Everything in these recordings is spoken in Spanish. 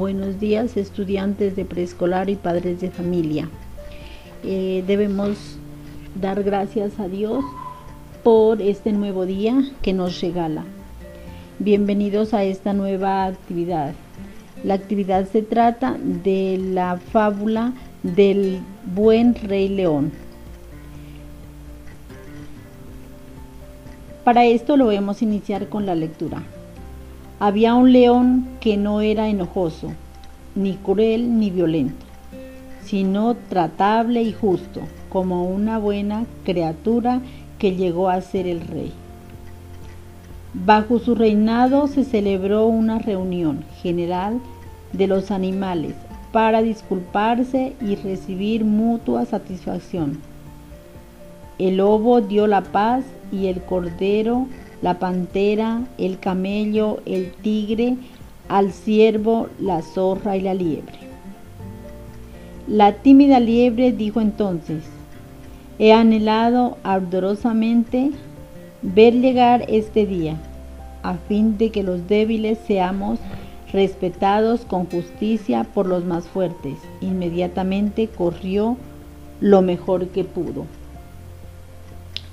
Buenos días estudiantes de preescolar y padres de familia. Eh, debemos dar gracias a Dios por este nuevo día que nos regala. Bienvenidos a esta nueva actividad. La actividad se trata de la fábula del buen rey león. Para esto lo vamos a iniciar con la lectura. Había un león que no era enojoso, ni cruel ni violento, sino tratable y justo, como una buena criatura que llegó a ser el rey. Bajo su reinado se celebró una reunión general de los animales para disculparse y recibir mutua satisfacción. El lobo dio la paz y el cordero la pantera, el camello, el tigre, al ciervo, la zorra y la liebre. La tímida liebre dijo entonces, he anhelado ardorosamente ver llegar este día, a fin de que los débiles seamos respetados con justicia por los más fuertes. Inmediatamente corrió lo mejor que pudo.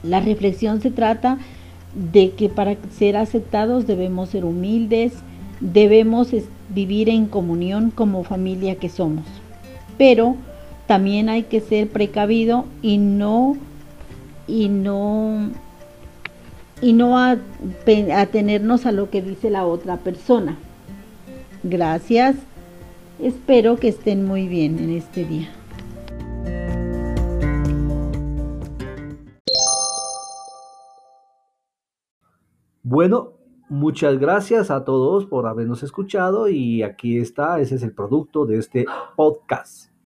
La reflexión se trata de que para ser aceptados debemos ser humildes, debemos vivir en comunión como familia que somos. Pero también hay que ser precavido y no y no y no atenernos a lo que dice la otra persona. Gracias. Espero que estén muy bien en este día. Bueno, muchas gracias a todos por habernos escuchado y aquí está, ese es el producto de este podcast.